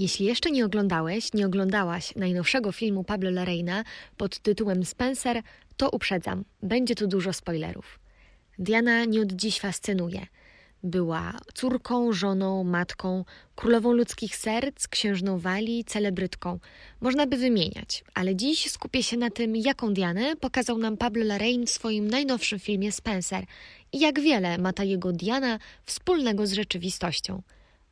Jeśli jeszcze nie oglądałeś, nie oglądałaś najnowszego filmu Pablo Larraina pod tytułem Spencer, to uprzedzam, będzie tu dużo spoilerów. Diana nie od dziś fascynuje. Była córką, żoną, matką, królową ludzkich serc, księżną Walii, celebrytką. Można by wymieniać, ale dziś skupię się na tym, jaką Dianę pokazał nam Pablo Larraín w swoim najnowszym filmie Spencer i jak wiele ma ta jego Diana wspólnego z rzeczywistością.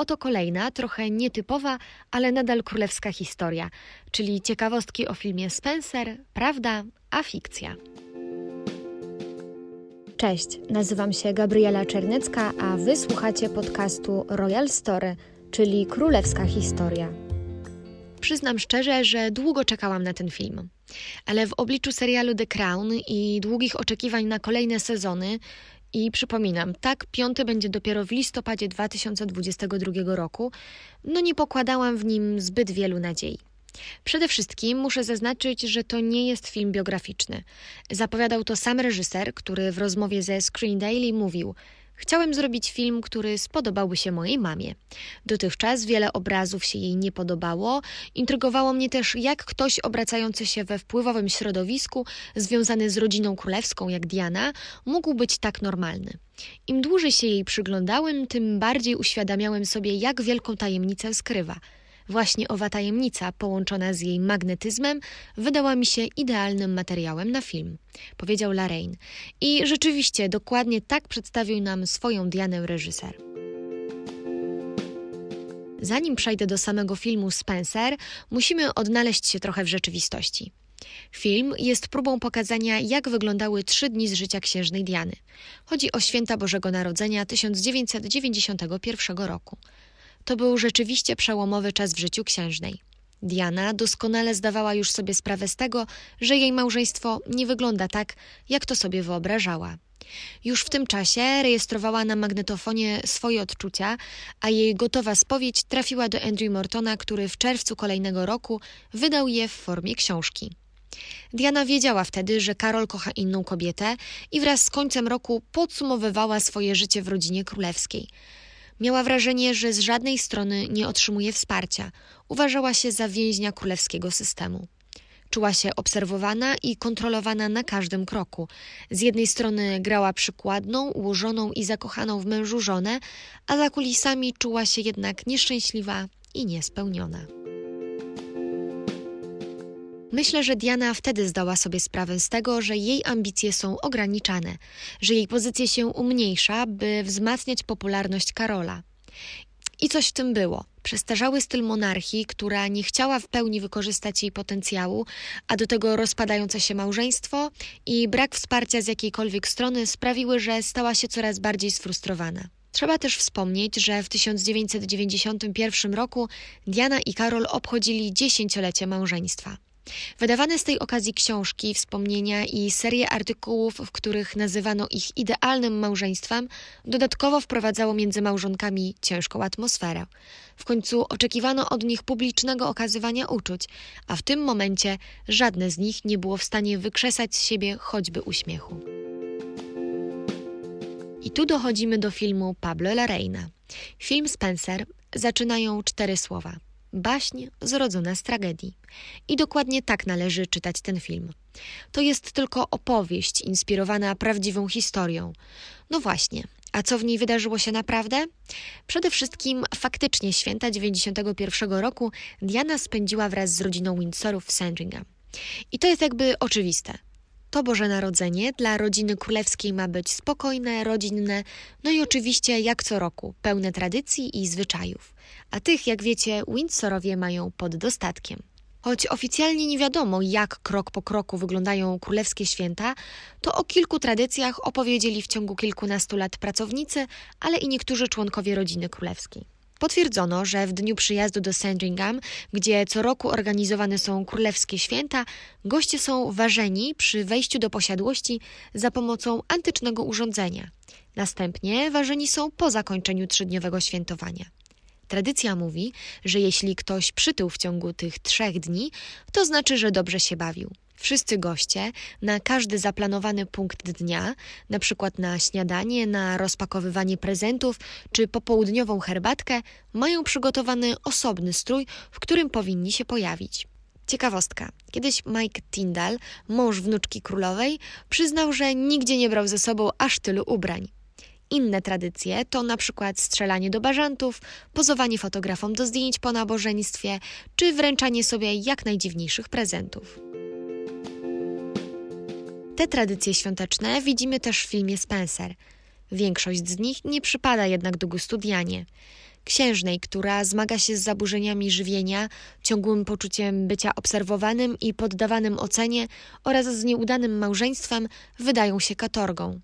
Oto kolejna, trochę nietypowa, ale nadal królewska historia, czyli ciekawostki o filmie Spencer, prawda, a fikcja. Cześć, nazywam się Gabriela Czernecka, a wy słuchacie podcastu Royal Story, czyli królewska historia. Przyznam szczerze, że długo czekałam na ten film. Ale w obliczu serialu The Crown i długich oczekiwań na kolejne sezony, i przypominam, tak, piąty będzie dopiero w listopadzie 2022 roku, no nie pokładałam w nim zbyt wielu nadziei. Przede wszystkim muszę zaznaczyć, że to nie jest film biograficzny. Zapowiadał to sam reżyser, który w rozmowie ze Screen Daily mówił: Chciałem zrobić film, który spodobałby się mojej mamie. Dotychczas wiele obrazów się jej nie podobało. Intrygowało mnie też, jak ktoś obracający się we wpływowym środowisku, związany z rodziną królewską jak Diana, mógł być tak normalny. Im dłużej się jej przyglądałem, tym bardziej uświadamiałem sobie, jak wielką tajemnicę skrywa – Właśnie owa tajemnica, połączona z jej magnetyzmem, wydała mi się idealnym materiałem na film, powiedział Laraine. I rzeczywiście dokładnie tak przedstawił nam swoją Dianę reżyser. Zanim przejdę do samego filmu Spencer, musimy odnaleźć się trochę w rzeczywistości. Film jest próbą pokazania, jak wyglądały trzy dni z życia księżnej Diany. Chodzi o święta Bożego Narodzenia 1991 roku. To był rzeczywiście przełomowy czas w życiu księżnej. Diana doskonale zdawała już sobie sprawę z tego, że jej małżeństwo nie wygląda tak, jak to sobie wyobrażała. Już w tym czasie rejestrowała na magnetofonie swoje odczucia, a jej gotowa spowiedź trafiła do Andrew Mortona, który w czerwcu kolejnego roku wydał je w formie książki. Diana wiedziała wtedy, że Karol kocha inną kobietę i wraz z końcem roku podsumowywała swoje życie w rodzinie królewskiej – Miała wrażenie, że z żadnej strony nie otrzymuje wsparcia. Uważała się za więźnia królewskiego systemu. Czuła się obserwowana i kontrolowana na każdym kroku. Z jednej strony grała przykładną, ułożoną i zakochaną w mężu żonę, a za kulisami czuła się jednak nieszczęśliwa i niespełniona. Myślę, że Diana wtedy zdała sobie sprawę z tego, że jej ambicje są ograniczane, że jej pozycja się umniejsza, by wzmacniać popularność Karola. I coś w tym było. Przestarzały styl monarchii, która nie chciała w pełni wykorzystać jej potencjału, a do tego rozpadające się małżeństwo i brak wsparcia z jakiejkolwiek strony sprawiły, że stała się coraz bardziej sfrustrowana. Trzeba też wspomnieć, że w 1991 roku Diana i Karol obchodzili dziesięciolecie małżeństwa. Wydawane z tej okazji książki, wspomnienia i serie artykułów, w których nazywano ich idealnym małżeństwem, dodatkowo wprowadzało między małżonkami ciężką atmosferę. W końcu oczekiwano od nich publicznego okazywania uczuć, a w tym momencie żadne z nich nie było w stanie wykrzesać z siebie choćby uśmiechu. I tu dochodzimy do filmu Pablo Larraina. Film Spencer zaczynają cztery słowa – Baśń zrodzona z tragedii. I dokładnie tak należy czytać ten film. To jest tylko opowieść inspirowana prawdziwą historią. No właśnie, a co w niej wydarzyło się naprawdę? Przede wszystkim faktycznie święta 91 roku Diana spędziła wraz z rodziną Windsorów w Sandringham. I to jest jakby oczywiste. To Boże Narodzenie dla rodziny królewskiej ma być spokojne, rodzinne, no i oczywiście jak co roku, pełne tradycji i zwyczajów. A tych, jak wiecie, Windsorowie mają pod dostatkiem. Choć oficjalnie nie wiadomo, jak krok po kroku wyglądają królewskie święta, to o kilku tradycjach opowiedzieli w ciągu kilkunastu lat pracownicy, ale i niektórzy członkowie rodziny królewskiej. Potwierdzono, że w dniu przyjazdu do Sandringham, gdzie co roku organizowane są królewskie święta, goście są ważeni przy wejściu do posiadłości za pomocą antycznego urządzenia. Następnie ważeni są po zakończeniu trzydniowego świętowania. Tradycja mówi, że jeśli ktoś przytył w ciągu tych trzech dni, to znaczy, że dobrze się bawił. Wszyscy goście na każdy zaplanowany punkt dnia, na przykład na śniadanie, na rozpakowywanie prezentów czy popołudniową herbatkę, mają przygotowany osobny strój, w którym powinni się pojawić. Ciekawostka. Kiedyś Mike Tyndall, mąż wnuczki królowej, przyznał, że nigdzie nie brał ze sobą aż tylu ubrań. Inne tradycje to na przykład strzelanie do bażantów, pozowanie fotografom do zdjęć po nabożeństwie, czy wręczanie sobie jak najdziwniejszych prezentów. Te tradycje świąteczne widzimy też w filmie Spencer. Większość z nich nie przypada jednak do gustu Dianie. Księżnej, która zmaga się z zaburzeniami żywienia, ciągłym poczuciem bycia obserwowanym i poddawanym ocenie oraz z nieudanym małżeństwem, wydają się katorgą.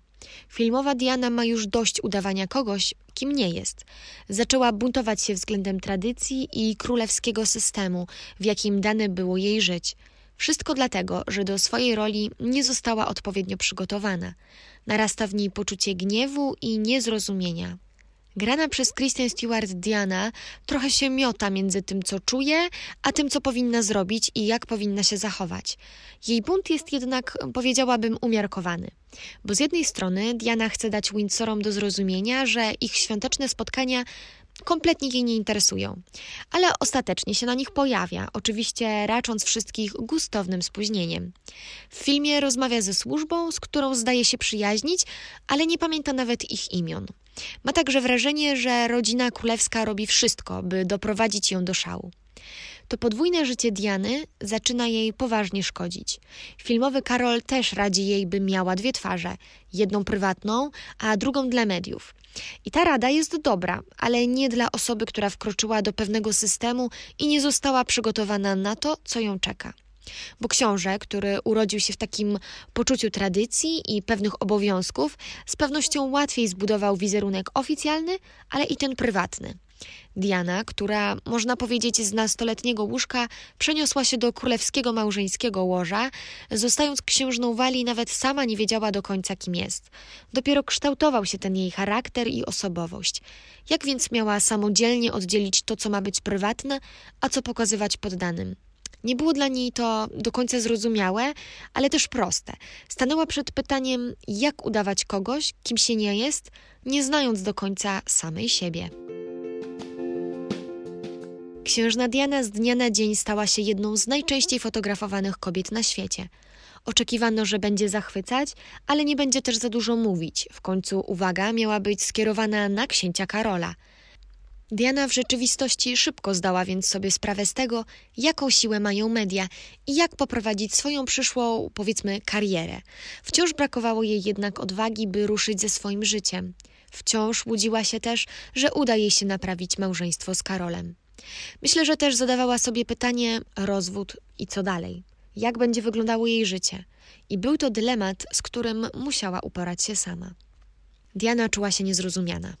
Filmowa Diana ma już dość udawania kogoś, kim nie jest. Zaczęła buntować się względem tradycji i królewskiego systemu, w jakim dane było jej żyć. Wszystko dlatego, że do swojej roli nie została odpowiednio przygotowana. Narasta w niej poczucie gniewu i niezrozumienia. Grana przez Kristen Stewart Diana trochę się miota między tym, co czuje, a tym, co powinna zrobić i jak powinna się zachować. Jej bunt jest jednak, powiedziałabym, umiarkowany. Bo z jednej strony Diana chce dać Windsorom do zrozumienia, że ich świąteczne spotkania kompletnie jej nie interesują. Ale ostatecznie się na nich pojawia, oczywiście racząc wszystkich gustownym spóźnieniem. W filmie rozmawia ze służbą, z którą zdaje się przyjaźnić, ale nie pamięta nawet ich imion. Ma także wrażenie, że rodzina królewska robi wszystko, by doprowadzić ją do szału. To podwójne życie Diany zaczyna jej poważnie szkodzić. Filmowy Karol też radzi jej, by miała dwie twarze: jedną prywatną, a drugą dla mediów. I ta rada jest dobra, ale nie dla osoby, która wkroczyła do pewnego systemu i nie została przygotowana na to, co ją czeka. Bo książę, który urodził się w takim poczuciu tradycji i pewnych obowiązków, z pewnością łatwiej zbudował wizerunek oficjalny, ale i ten prywatny. Diana, która, można powiedzieć, z nastoletniego łóżka przeniosła się do królewskiego małżeńskiego łoża, zostając księżną Walii, nawet sama nie wiedziała do końca, kim jest. Dopiero kształtował się ten jej charakter i osobowość. Jak więc miała samodzielnie oddzielić to, co ma być prywatne, a co pokazywać poddanym? Nie było dla niej to do końca zrozumiałe, ale też proste. Stanęła przed pytaniem, jak udawać kogoś, kim się nie jest, nie znając do końca samej siebie. Księżna Diana z dnia na dzień stała się jedną z najczęściej fotografowanych kobiet na świecie. Oczekiwano, że będzie zachwycać, ale nie będzie też za dużo mówić. W końcu uwaga miała być skierowana na księcia Karola – Diana w rzeczywistości szybko zdała więc sobie sprawę z tego, jaką siłę mają media i jak poprowadzić swoją przyszłą, powiedzmy, karierę. Wciąż brakowało jej jednak odwagi, by ruszyć ze swoim życiem. Wciąż łudziła się też, że uda jej się naprawić małżeństwo z Karolem. Myślę, że też zadawała sobie pytanie: rozwód i co dalej? Jak będzie wyglądało jej życie? I był to dylemat, z którym musiała uporać się sama. Diana czuła się niezrozumiana.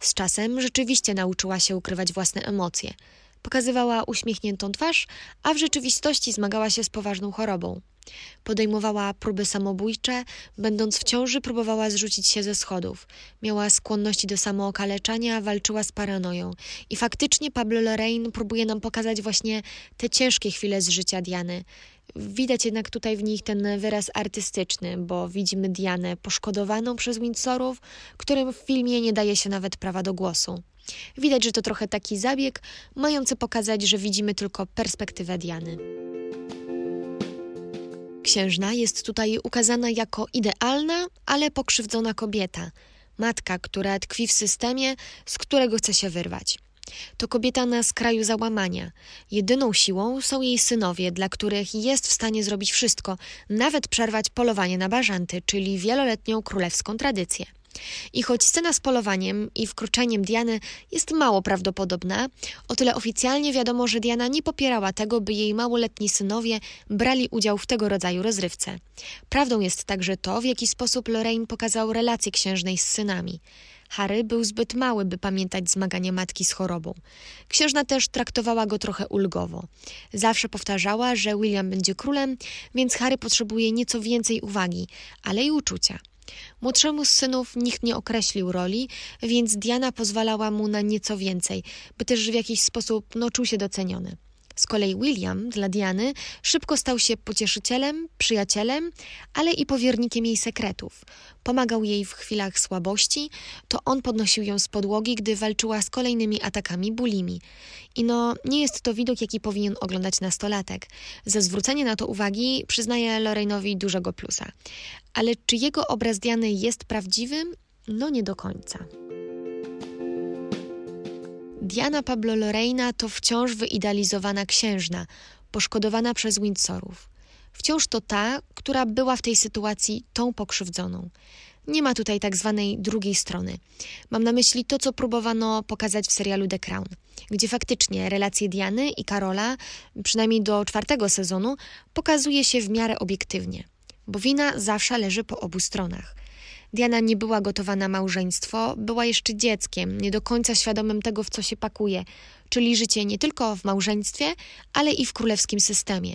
Z czasem rzeczywiście nauczyła się ukrywać własne emocje. Pokazywała uśmiechniętą twarz, a w rzeczywistości zmagała się z poważną chorobą. Podejmowała próby samobójcze, będąc w ciąży próbowała zrzucić się ze schodów. Miała skłonności do samookaleczania, walczyła z paranoją. I faktycznie Pablo Lorraine próbuje nam pokazać właśnie te ciężkie chwile z życia Diany. Widać jednak tutaj w nich ten wyraz artystyczny, bo widzimy Dianę poszkodowaną przez Windsorów, którym w filmie nie daje się nawet prawa do głosu. Widać, że to trochę taki zabieg, mający pokazać, że widzimy tylko perspektywę Diany. Księżna jest tutaj ukazana jako idealna, ale pokrzywdzona kobieta, matka, która tkwi w systemie, z którego chce się wyrwać. To kobieta na skraju załamania. Jedyną siłą są jej synowie, dla których jest w stanie zrobić wszystko, nawet przerwać polowanie na bażanty, czyli wieloletnią królewską tradycję. I choć scena z polowaniem i wkroczeniem Diany jest mało prawdopodobna, o tyle oficjalnie wiadomo, że Diana nie popierała tego, by jej małoletni synowie brali udział w tego rodzaju rozrywce. Prawdą jest także to, w jaki sposób Lorraine pokazał relacje księżnej z synami. Harry był zbyt mały, by pamiętać zmagania matki z chorobą. Księżna też traktowała go trochę ulgowo. Zawsze powtarzała, że William będzie królem, więc Harry potrzebuje nieco więcej uwagi, ale i uczucia. Młodszemu z synów nikt nie określił roli, więc Diana pozwalała mu na nieco więcej, by też w jakiś sposób no, czuł się doceniony. Z kolei William dla Diany szybko stał się pocieszycielem, przyjacielem, ale i powiernikiem jej sekretów. Pomagał jej w chwilach słabości, to on podnosił ją z podłogi, gdy walczyła z kolejnymi atakami bulimi. I no, nie jest to widok, jaki powinien oglądać nastolatek. Za zwrócenie na to uwagi przyznaję Lorrainowi dużego plusa. Ale czy jego obraz Diany jest prawdziwy? No nie do końca. Diana Pablo Lorena to wciąż wyidealizowana księżna, poszkodowana przez Windsorów. Wciąż to ta, która była w tej sytuacji tą pokrzywdzoną. Nie ma tutaj tak zwanej drugiej strony. Mam na myśli to, co próbowano pokazać w serialu The Crown, gdzie faktycznie relacje Diany i Karola, przynajmniej do czwartego sezonu, pokazuje się w miarę obiektywnie, bo wina zawsze leży po obu stronach. Diana nie była gotowa na małżeństwo, była jeszcze dzieckiem, nie do końca świadomym tego, w co się pakuje, czyli życie nie tylko w małżeństwie, ale i w królewskim systemie.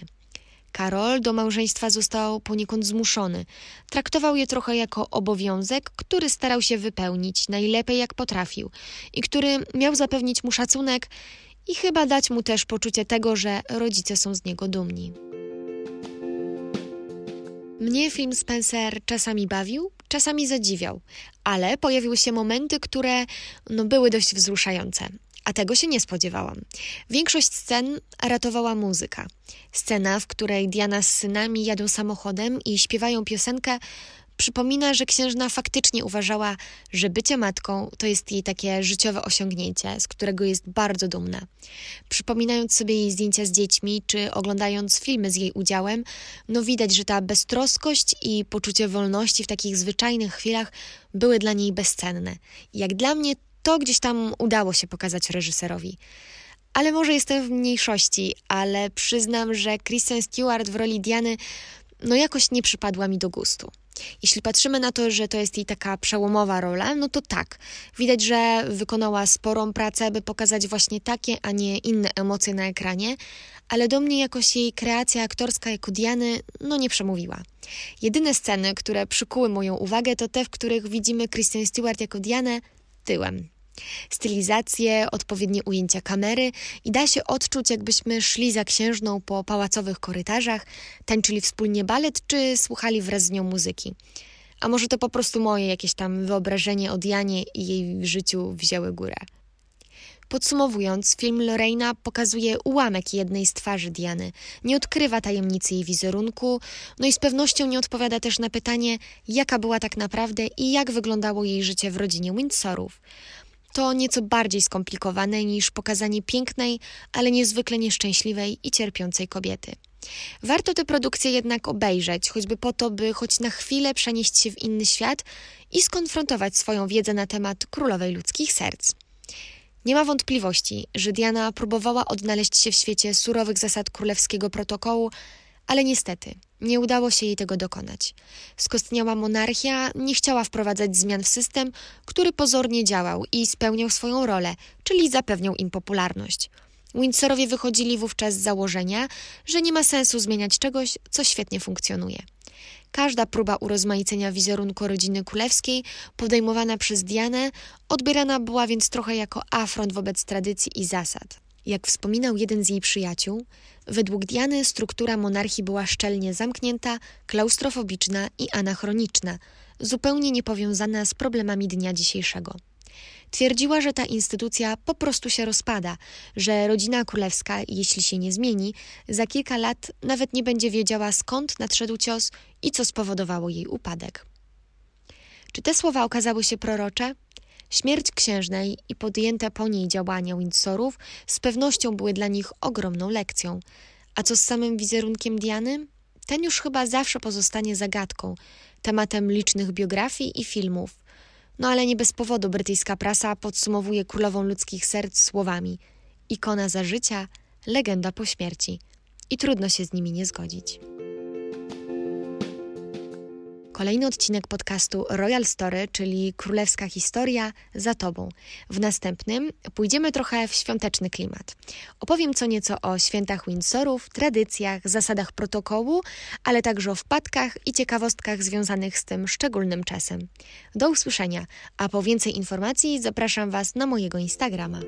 Karol do małżeństwa został poniekąd zmuszony. Traktował je trochę jako obowiązek, który starał się wypełnić najlepiej jak potrafił i który miał zapewnić mu szacunek i chyba dać mu też poczucie tego, że rodzice są z niego dumni. Mnie film Spencer czasami bawił, czasami zadziwiał, ale pojawiły się momenty, które no, były dość wzruszające. A tego się nie spodziewałam. Większość scen ratowała muzyka. Scena, w której Diana z synami jadą samochodem i śpiewają piosenkę, przypomina, że księżna faktycznie uważała, że bycie matką to jest jej takie życiowe osiągnięcie, z którego jest bardzo dumna. Przypominając sobie jej zdjęcia z dziećmi, czy oglądając filmy z jej udziałem, no widać, że ta beztroskość i poczucie wolności w takich zwyczajnych chwilach były dla niej bezcenne. Jak dla mnie to gdzieś tam udało się pokazać reżyserowi. Ale może jestem w mniejszości, ale przyznam, że Kristen Stewart w roli Diany no jakoś nie przypadła mi do gustu. Jeśli patrzymy na to, że to jest jej taka przełomowa rola, no to tak. Widać, że wykonała sporą pracę, by pokazać właśnie takie, a nie inne emocje na ekranie, ale do mnie jakoś jej kreacja aktorska jako Diany, no nie przemówiła. Jedyne sceny, które przykuły moją uwagę, to te, w których widzimy Kristen Stewart jako Dianę tyłem stylizację, odpowiednie ujęcia kamery i da się odczuć, jakbyśmy szli za księżną po pałacowych korytarzach, tańczyli wspólnie balet czy słuchali wraz z nią muzyki. A może to po prostu moje jakieś tam wyobrażenie o Dianie i jej życiu wzięły górę. Podsumowując, film Lorena pokazuje ułamek jednej z twarzy Diany, nie odkrywa tajemnicy jej wizerunku, no i z pewnością nie odpowiada też na pytanie, jaka była tak naprawdę i jak wyglądało jej życie w rodzinie Windsorów to nieco bardziej skomplikowane niż pokazanie pięknej, ale niezwykle nieszczęśliwej i cierpiącej kobiety. Warto tę produkcję jednak obejrzeć, choćby po to, by choć na chwilę przenieść się w inny świat i skonfrontować swoją wiedzę na temat królowej ludzkich serc. Nie ma wątpliwości, że Diana próbowała odnaleźć się w świecie surowych zasad królewskiego protokołu, ale niestety nie udało się jej tego dokonać. Skostniała monarchia nie chciała wprowadzać zmian w system, który pozornie działał i spełniał swoją rolę, czyli zapewniał im popularność. Windsorowie wychodzili wówczas z założenia, że nie ma sensu zmieniać czegoś, co świetnie funkcjonuje. Każda próba urozmaicenia wizerunku rodziny królewskiej, podejmowana przez Dianę, odbierana była więc trochę jako afront wobec tradycji i zasad. Jak wspominał jeden z jej przyjaciół, według Diany struktura monarchii była szczelnie zamknięta, klaustrofobiczna i anachroniczna, zupełnie niepowiązana z problemami dnia dzisiejszego. Twierdziła, że ta instytucja po prostu się rozpada, że rodzina królewska, jeśli się nie zmieni, za kilka lat nawet nie będzie wiedziała skąd nadszedł cios i co spowodowało jej upadek. Czy te słowa okazały się prorocze? Śmierć księżnej i podjęte po niej działania Windsorów z pewnością były dla nich ogromną lekcją. A co z samym wizerunkiem Diany? Ten już chyba zawsze pozostanie zagadką, tematem licznych biografii i filmów. No ale nie bez powodu brytyjska prasa podsumowuje królową ludzkich serc słowami: ikona za życia, legenda po śmierci. I trudno się z nimi nie zgodzić. Kolejny odcinek podcastu Royal Story, czyli Królewska Historia, za Tobą. W następnym pójdziemy trochę w świąteczny klimat. Opowiem co nieco o świętach Windsorów, tradycjach, zasadach protokołu, ale także o wpadkach i ciekawostkach związanych z tym szczególnym czasem. Do usłyszenia, a po więcej informacji zapraszam Was na mojego Instagrama.